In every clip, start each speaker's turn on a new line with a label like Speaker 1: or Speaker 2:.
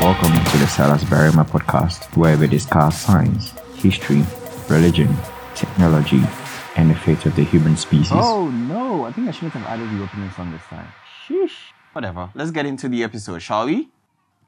Speaker 1: Welcome to the Silas Barimah podcast, where we discuss science, history, religion, technology, and the fate of the human species.
Speaker 2: Oh no, I think I shouldn't have added the opening song this time. Sheesh. Whatever. Let's get into the episode, shall we?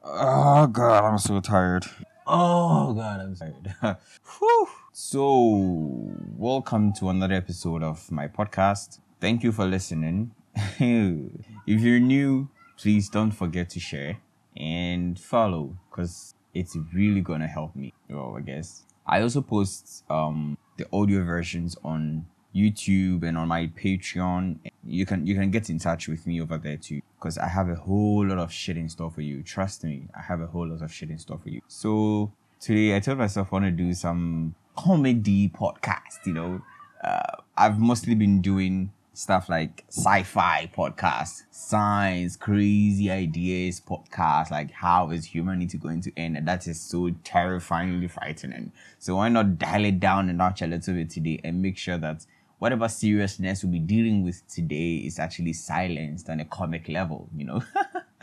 Speaker 1: Oh god, I'm so tired.
Speaker 2: Oh god, I'm tired. Whew. So, welcome to another episode of my podcast. Thank you for listening. if you're new, please don't forget to share and follow because it's really gonna help me. Well, I guess I also post um the audio versions on YouTube and on my Patreon. You can you can get in touch with me over there too because I have a whole lot of shit in store for you. Trust me, I have a whole lot of shit in store for you. So today I told myself I want to do some comedy podcast. You know, uh, I've mostly been doing stuff like sci-fi podcasts, science, crazy ideas podcasts, like how is humanity going to end? And that is so terrifyingly frightening. So why not dial it down a notch a little bit today and make sure that whatever seriousness we'll be dealing with today is actually silenced on a comic level, you know?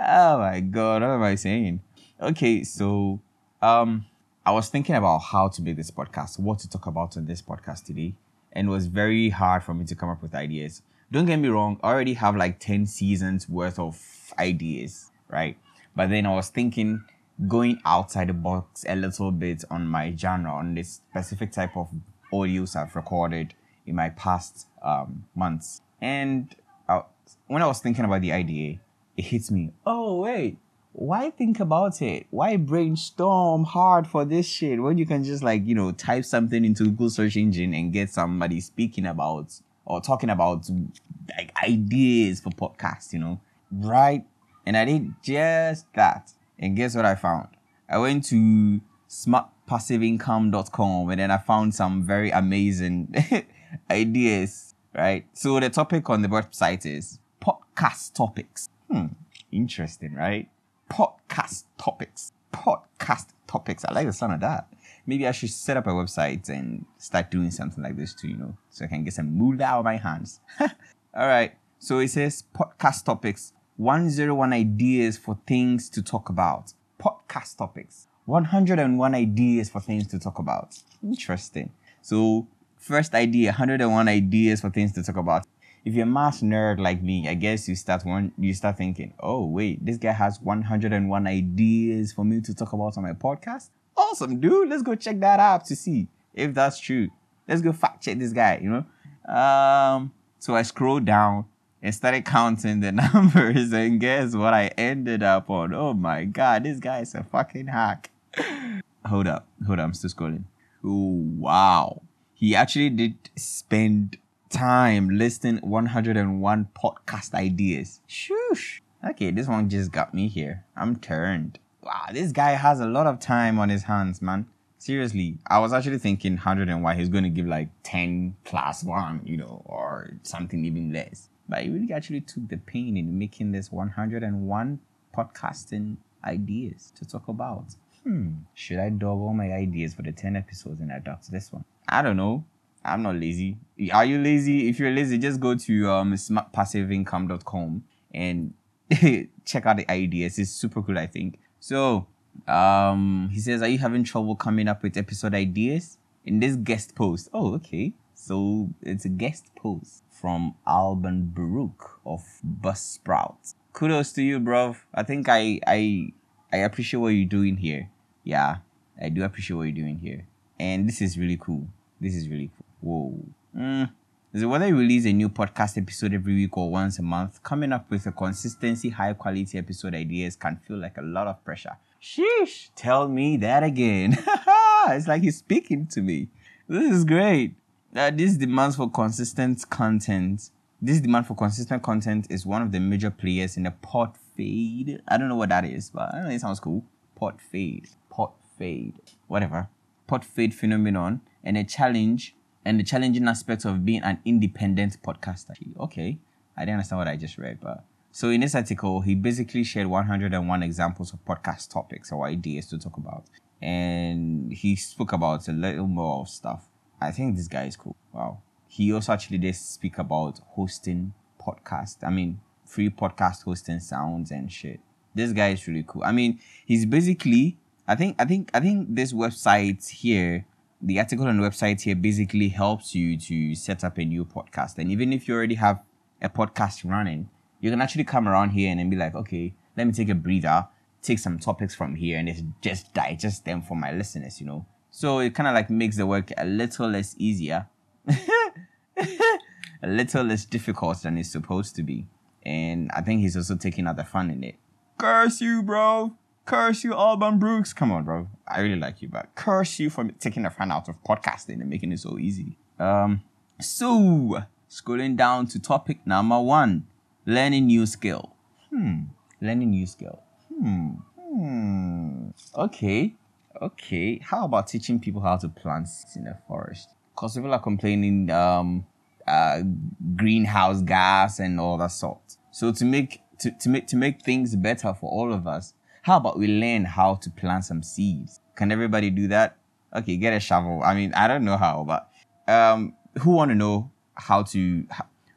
Speaker 2: oh my god, what am I saying? Okay, so um I was thinking about how to make this podcast, what to talk about on this podcast today and it was very hard for me to come up with ideas. Don't get me wrong, I already have like 10 seasons worth of ideas, right? But then I was thinking going outside the box a little bit on my genre, on this specific type of audios I've recorded in my past um, months. And I, when I was thinking about the idea, it hits me. Oh, wait, why think about it? Why brainstorm hard for this shit when you can just like, you know, type something into Google search engine and get somebody speaking about or talking about like ideas for podcasts, you know? Right? And I did just that. And guess what I found? I went to smartpassiveincome.com and then I found some very amazing ideas, right? So the topic on the website is podcast topics. Hmm, interesting, right? Podcast topics. Podcast topics. I like the sound of that. Maybe I should set up a website and start doing something like this too, you know, so I can get some moolah out of my hands. All right. So it says podcast topics 101 ideas for things to talk about. Podcast topics 101 ideas for things to talk about. Interesting. So, first idea 101 ideas for things to talk about if you're a math nerd like me, I guess you start one you start thinking, oh wait, this guy has 101 ideas for me to talk about on my podcast. Awesome, dude. Let's go check that out to see if that's true. Let's go fact check this guy, you know? Um, so I scrolled down and started counting the numbers, and guess what I ended up on? Oh my god, this guy is a fucking hack. hold up, hold up, I'm still scrolling. Oh wow. He actually did spend time listing 101 podcast ideas. Shoosh. Okay, this one just got me here. I'm turned. Wow, this guy has a lot of time on his hands, man. Seriously, I was actually thinking 101. He's going to give like 10 plus one, you know, or something even less. But he really actually took the pain in making this 101 podcasting ideas to talk about. Hmm, should I dog all my ideas for the 10 episodes and adopt this one? I don't know. I'm not lazy. Are you lazy? If you're lazy, just go to um, smartpassiveincome.com and check out the ideas. It's super cool, I think. So, um, he says, Are you having trouble coming up with episode ideas? In this guest post. Oh, okay. So it's a guest post from Alban Brooke of Buzzsprout. Kudos to you, bro. I think I I I appreciate what you're doing here. Yeah, I do appreciate what you're doing here. And this is really cool. This is really cool. Whoa. Mm. So whether you release a new podcast episode every week or once a month, coming up with a consistency, high quality episode ideas can feel like a lot of pressure. Sheesh, tell me that again. it's like he's speaking to me. This is great. Uh, this demands for consistent content. This demand for consistent content is one of the major players in the pot fade. I don't know what that is, but I know it sounds cool. Podfade. Pot fade. Whatever. Podfade phenomenon and a challenge and the challenging aspects of being an independent podcaster. Okay, I didn't understand what I just read, but so in this article, he basically shared 101 examples of podcast topics or ideas to talk about, and he spoke about a little more stuff. I think this guy is cool. Wow. He also actually did speak about hosting podcast. I mean, free podcast hosting sounds and shit. This guy is really cool. I mean, he's basically I think I think I think this website here, the article on the website here basically helps you to set up a new podcast. And even if you already have a podcast running, you can actually come around here and then be like, okay, let me take a breather, take some topics from here and just digest them for my listeners, you know. So it kind of like makes the work a little less easier, a little less difficult than it's supposed to be. And I think he's also taking out the fun in it. Curse you, bro. Curse you, Alban Brooks. Come on, bro. I really like you, but curse you for taking the fun out of podcasting and making it so easy. Um, so scrolling down to topic number one: learning new skill. Hmm. Learning new skill. Hmm. Hmm. Okay. Okay. How about teaching people how to plant in the forest? Because people are complaining um uh greenhouse gas and all that sort. So to make to, to make to make things better for all of us, how about we learn how to plant some seeds? Can everybody do that? Okay, get a shovel. I mean, I don't know how, but um, who want to know how to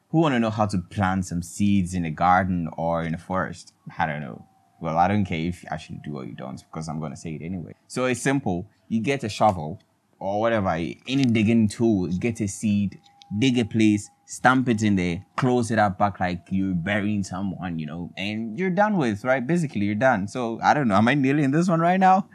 Speaker 2: who want to know how to plant some seeds in a garden or in a forest? I don't know. Well, I don't care if you actually do or you don't because I'm to say it anyway. So it's simple. You get a shovel or whatever, any digging tool, get a seed, dig a place, stamp it in there, close it up back like you're burying someone, you know, and you're done with, right? Basically, you're done. So I don't know. Am I nailing this one right now?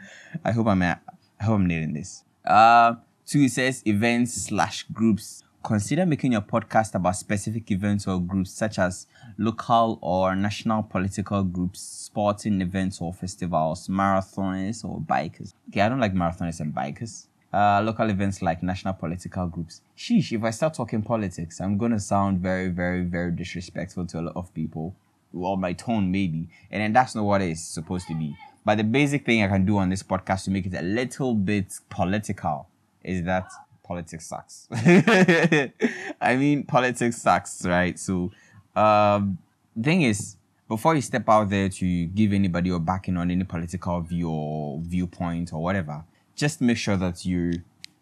Speaker 2: I hope I'm at, I hope I'm nailing this. Uh two says events slash groups. Consider making your podcast about specific events or groups such as local or national political groups, sporting events or festivals, marathons or bikers. Okay, I don't like marathons and bikers uh, local events like national political groups. Sheesh, if I start talking politics, I'm going to sound very, very, very disrespectful to a lot of people. Well, my tone maybe. And then that's not what it's supposed to be. But the basic thing I can do on this podcast to make it a little bit political is that politics sucks. I mean, politics sucks, right? So, um, thing is, before you step out there to give anybody your backing on any political view or viewpoint or whatever, just make sure that you're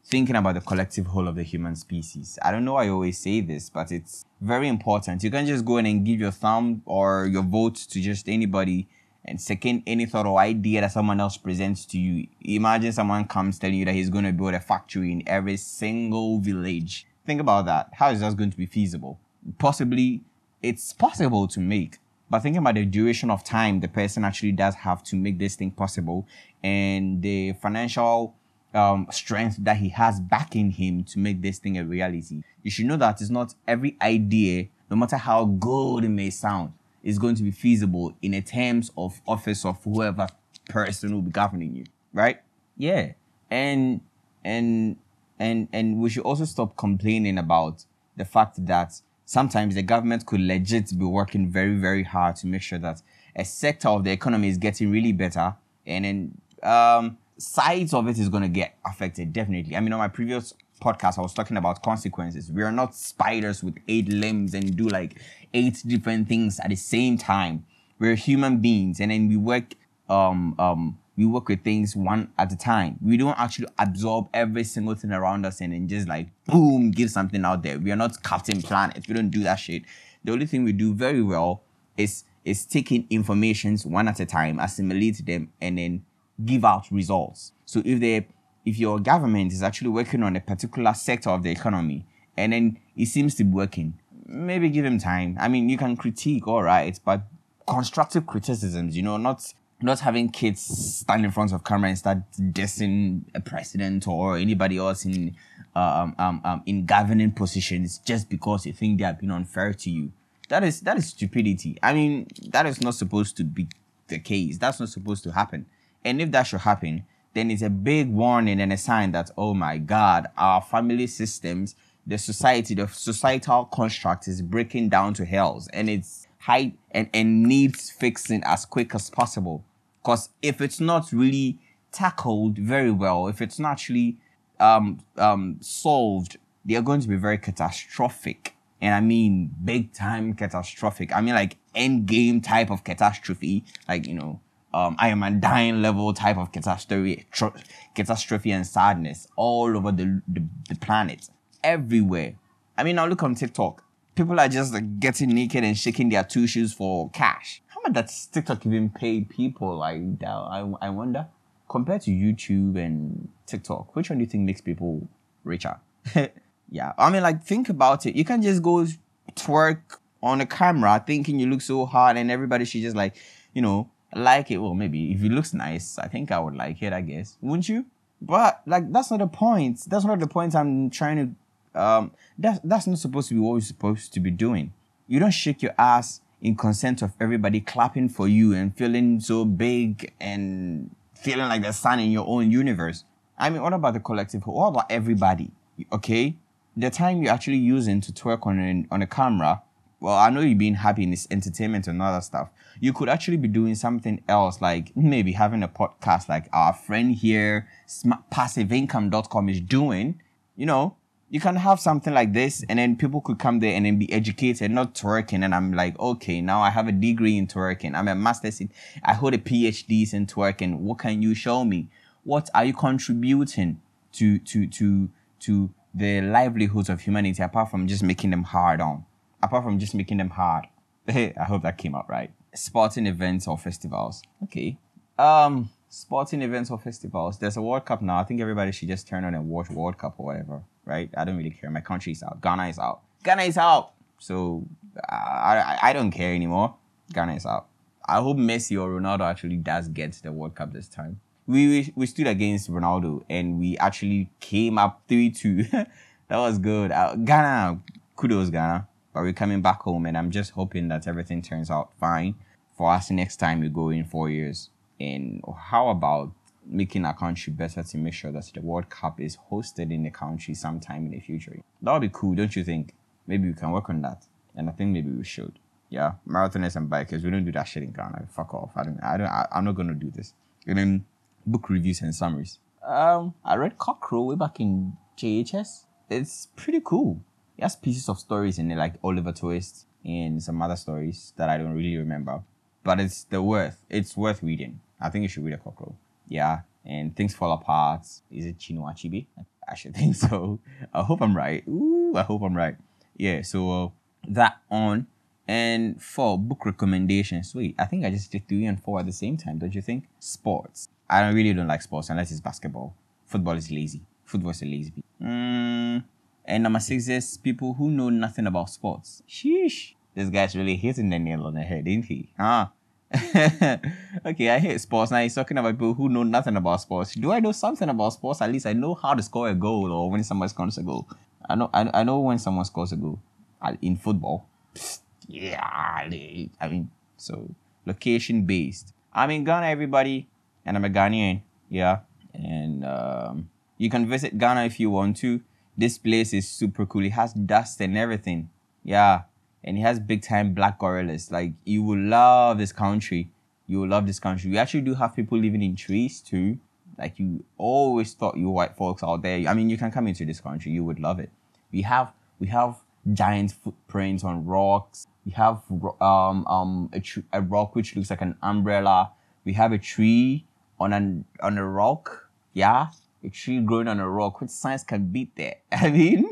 Speaker 2: thinking about the collective whole of the human species. I don't know I always say this, but it's very important. You can't just go in and give your thumb or your vote to just anybody and second any thought or idea that someone else presents to you. Imagine someone comes telling you that he's going to build a factory in every single village. Think about that. How is that going to be feasible? Possibly, it's possible to make, but thinking about the duration of time the person actually does have to make this thing possible and the financial um, strength that he has backing him to make this thing a reality. You should know that it's not every idea, no matter how good it may sound, is going to be feasible in a terms of office of whoever person will be governing you, right? Yeah, and and and and we should also stop complaining about the fact that sometimes the government could legit be working very very hard to make sure that a sector of the economy is getting really better, and then um, sides of it is going to get affected definitely. I mean, on my previous podcast, I was talking about consequences. We are not spiders with eight limbs and do like eight different things at the same time. We're human beings, and then we work. Um, um, we work with things one at a time. We don't actually absorb every single thing around us and then just like boom, give something out there. We are not Captain Planet. We don't do that shit. The only thing we do very well is is taking informations one at a time, assimilate them, and then give out results. So if they if your government is actually working on a particular sector of the economy and then it seems to be working, maybe give him time. I mean, you can critique, all right, but constructive criticisms, you know, not not having kids stand in front of camera and start dissing a president or anybody else in um, um, um, in governing positions just because you think they have been unfair to you. That is that is stupidity. I mean, that is not supposed to be the case. That's not supposed to happen. And if that should happen, then it's a big warning and a sign that, oh my God, our family systems, the society, the societal construct is breaking down to hells and it's high and, and needs fixing as quick as possible. Because if it's not really tackled very well, if it's not actually um, um, solved, they are going to be very catastrophic. And I mean big time catastrophic. I mean like end game type of catastrophe. Like, you know, um, I am a dying level type of catastrophe, tr- catastrophe and sadness all over the, the, the planet, everywhere. I mean, now look on TikTok. People are just like, getting naked and shaking their two shoes for cash. Does TikTok even pay people like that? I, I wonder. Compared to YouTube and TikTok, which one do you think makes people richer? yeah, I mean, like think about it. You can just go twerk on a camera thinking you look so hot, and everybody should just like, you know, like it. Well, maybe if it looks nice, I think I would like it. I guess, wouldn't you? But like, that's not the point. That's not the point I'm trying to. Um, that's that's not supposed to be what you're supposed to be doing. You don't shake your ass in consent of everybody clapping for you and feeling so big and feeling like the sun in your own universe. I mean, what about the collective? What about everybody? Okay, the time you're actually using to twerk on a, on a camera. Well, I know you're being happy in this entertainment and other stuff. You could actually be doing something else, like maybe having a podcast, like our friend here, passiveincome.com is doing. You know, you can have something like this and then people could come there and then be educated, not twerking. And I'm like, okay, now I have a degree in twerking. I'm a master's in, I hold a PhD in twerking. What can you show me? What are you contributing to, to, to, to the livelihoods of humanity apart from just making them hard on? Apart from just making them hard. I hope that came out right. Sporting events or festivals. Okay. Um, sporting events or festivals. There's a World Cup now. I think everybody should just turn on and watch World Cup or whatever right? I don't really care. My country is out. Ghana is out. Ghana is out. So I, I, I don't care anymore. Ghana is out. I hope Messi or Ronaldo actually does get the World Cup this time. We, we, we stood against Ronaldo and we actually came up 3 2. that was good. Uh, Ghana, kudos, Ghana. But we're coming back home and I'm just hoping that everything turns out fine for us next time we go in four years. And how about making our country better to make sure that the World Cup is hosted in the country sometime in the future. That would be cool, don't you think? Maybe we can work on that. And I think maybe we should. Yeah, marathoners and bikers, we don't do that shit in Ghana. Fuck off. I don't. I don't. I, am not gonna do this. And then book reviews and summaries. Um, I read Cockerel way back in JHS. It's pretty cool. It has pieces of stories in it, like Oliver Twist and some other stories that I don't really remember. But it's the worth. It's worth reading. I think you should read a Cockerel. Yeah, and things fall apart. Is it Chinua Achebe? I should think so. I hope I'm right. Ooh, I hope I'm right. Yeah, so uh, that on. And for book recommendations, wait, I think I just did three and four at the same time, don't you think? Sports. I don't, really don't like sports unless it's basketball. Football is lazy. Football is a lazy. Mm, and number six is people who know nothing about sports. Sheesh. This guy's really hitting the nail on the head, didn't he? Huh? okay, I hate sports. Now he's talking about people who know nothing about sports. Do I know something about sports? At least I know how to score a goal or when someone scores a goal. I know I, I know when someone scores a goal in football. Yeah, I mean, so location based. I'm in Ghana, everybody, and I'm a Ghanaian. Yeah, and um, you can visit Ghana if you want to. This place is super cool. It has dust and everything. Yeah, and he has big time black gorillas. Like you will love this country. You will love this country. We actually do have people living in trees too. Like you always thought you white folks out there. I mean, you can come into this country. You would love it. We have we have giant footprints on rocks. We have um um a, tr- a rock which looks like an umbrella. We have a tree on an on a rock. Yeah, a tree growing on a rock. Which science can beat that? I mean,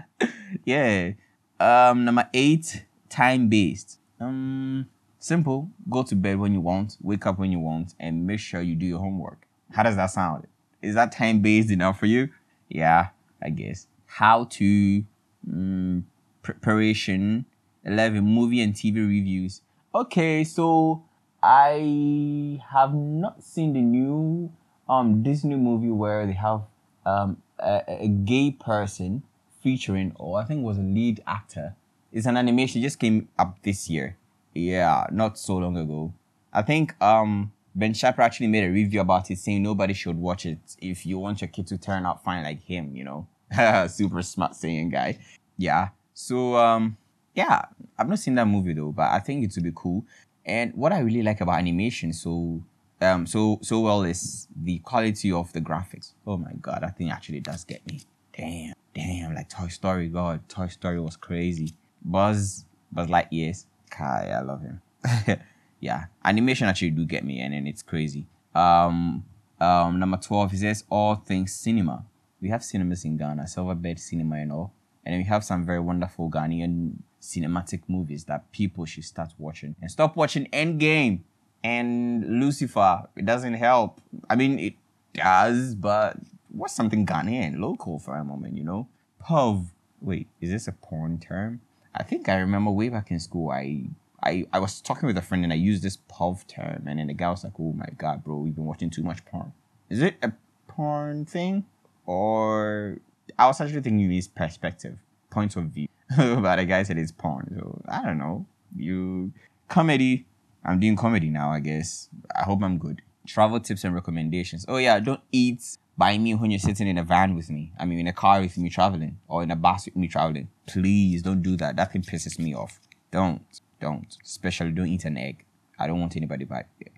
Speaker 2: yeah. Um, number eight, time based. Um, simple. Go to bed when you want, wake up when you want, and make sure you do your homework. How does that sound? Is that time based enough for you? Yeah, I guess. How to um, preparation. 11 movie and TV reviews. Okay, so I have not seen the new um Disney movie where they have um a, a gay person featuring, or I think was a lead actor. It's an animation just came up this year. Yeah, not so long ago. I think um Ben Shapiro actually made a review about it saying nobody should watch it if you want your kid to turn out fine like him, you know. Super smart saying guy. Yeah. So um yeah, I've not seen that movie though, but I think it would be cool. And what I really like about animation so um so so well is the quality of the graphics. Oh my god, I think actually does get me. Damn damn, like Toy Story, God, Toy Story was crazy. Buzz, Buzz Lightyears, Kai, I love him. yeah, animation actually do get me, and then it's crazy. Um, um, number twelve he says all things cinema. We have cinemas in Ghana, Silverbird Cinema and all, and then we have some very wonderful Ghanaian cinematic movies that people should start watching and stop watching Endgame and Lucifer. It doesn't help. I mean, it does, but what's something Ghanaian, local for a moment, you know? Pov. Wait, is this a porn term? I think I remember way back in school, I I, I was talking with a friend and I used this POV term, and then the guy was like, "Oh my god, bro, we've been watching too much porn." Is it a porn thing, or I was actually thinking his perspective, point of view, but the guy said it's porn. So I don't know. You comedy. I'm doing comedy now, I guess. I hope I'm good. Travel tips and recommendations. Oh yeah, don't eat by me when you're sitting in a van with me. I mean, in a car with me traveling, or in a bus with me traveling. Please don't do that. That thing pisses me off. Don't. Don't. Especially don't eat an egg. I don't want anybody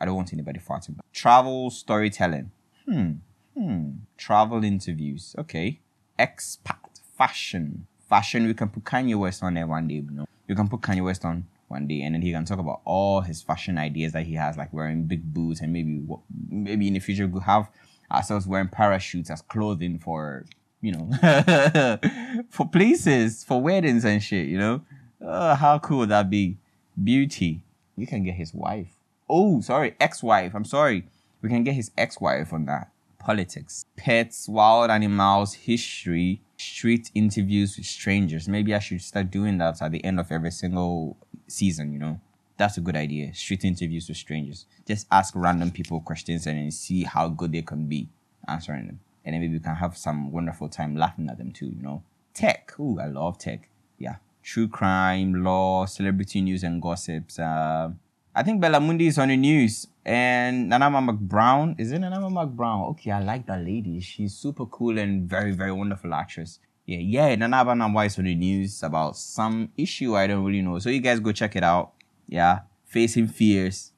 Speaker 2: I don't want anybody farting. Travel storytelling. Hmm. Hmm. Travel interviews. Okay. Expat fashion. Fashion. We can put Kanye West on there one day. You know. You can put Kanye West on one day, and then he can talk about all his fashion ideas that he has, like wearing big boots, and maybe maybe in the future we'll have ourselves wearing parachutes as clothing for you know for places, for weddings and shit. You know, uh, how cool would that be? Beauty. We can get his wife. Oh, sorry, ex-wife. I'm sorry. We can get his ex-wife on that. Politics, pets, wild animals, history, street interviews with strangers. Maybe I should start doing that at the end of every single season, you know? That's a good idea. Street interviews with strangers. Just ask random people questions and then see how good they can be answering them. And then maybe we can have some wonderful time laughing at them too, you know? Tech. Ooh, I love tech. Yeah. True crime, law, celebrity news and gossips. Uh, I think Bella Mundi is on the news. And Nana Ama McBrown. Is it Nana Ama McBrown? Okay, I like that lady. She's super cool and very, very wonderful actress. Yeah, yeah, Nanaba Namwa is on the news about some issue I don't really know. So you guys go check it out. Yeah, facing fears.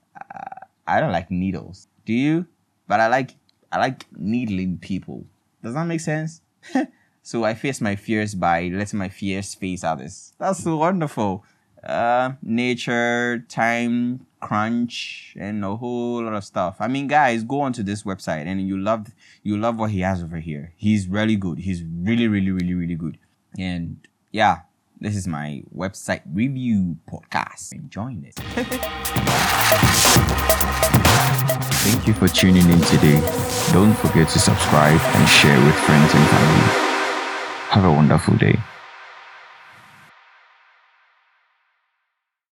Speaker 2: I don't like needles. Do you? But I like I like needling people. Does that make sense? so I face my fears by letting my fears face others. That's so wonderful. Uh, nature, time, crunch, and a whole lot of stuff. I mean, guys, go onto this website and you love you love what he has over here. He's really good. He's really, really, really, really good. And yeah, this is my website review podcast. Enjoying it.
Speaker 1: Thank you for tuning in today. Don't forget to subscribe and share with friends and family. Have a wonderful day.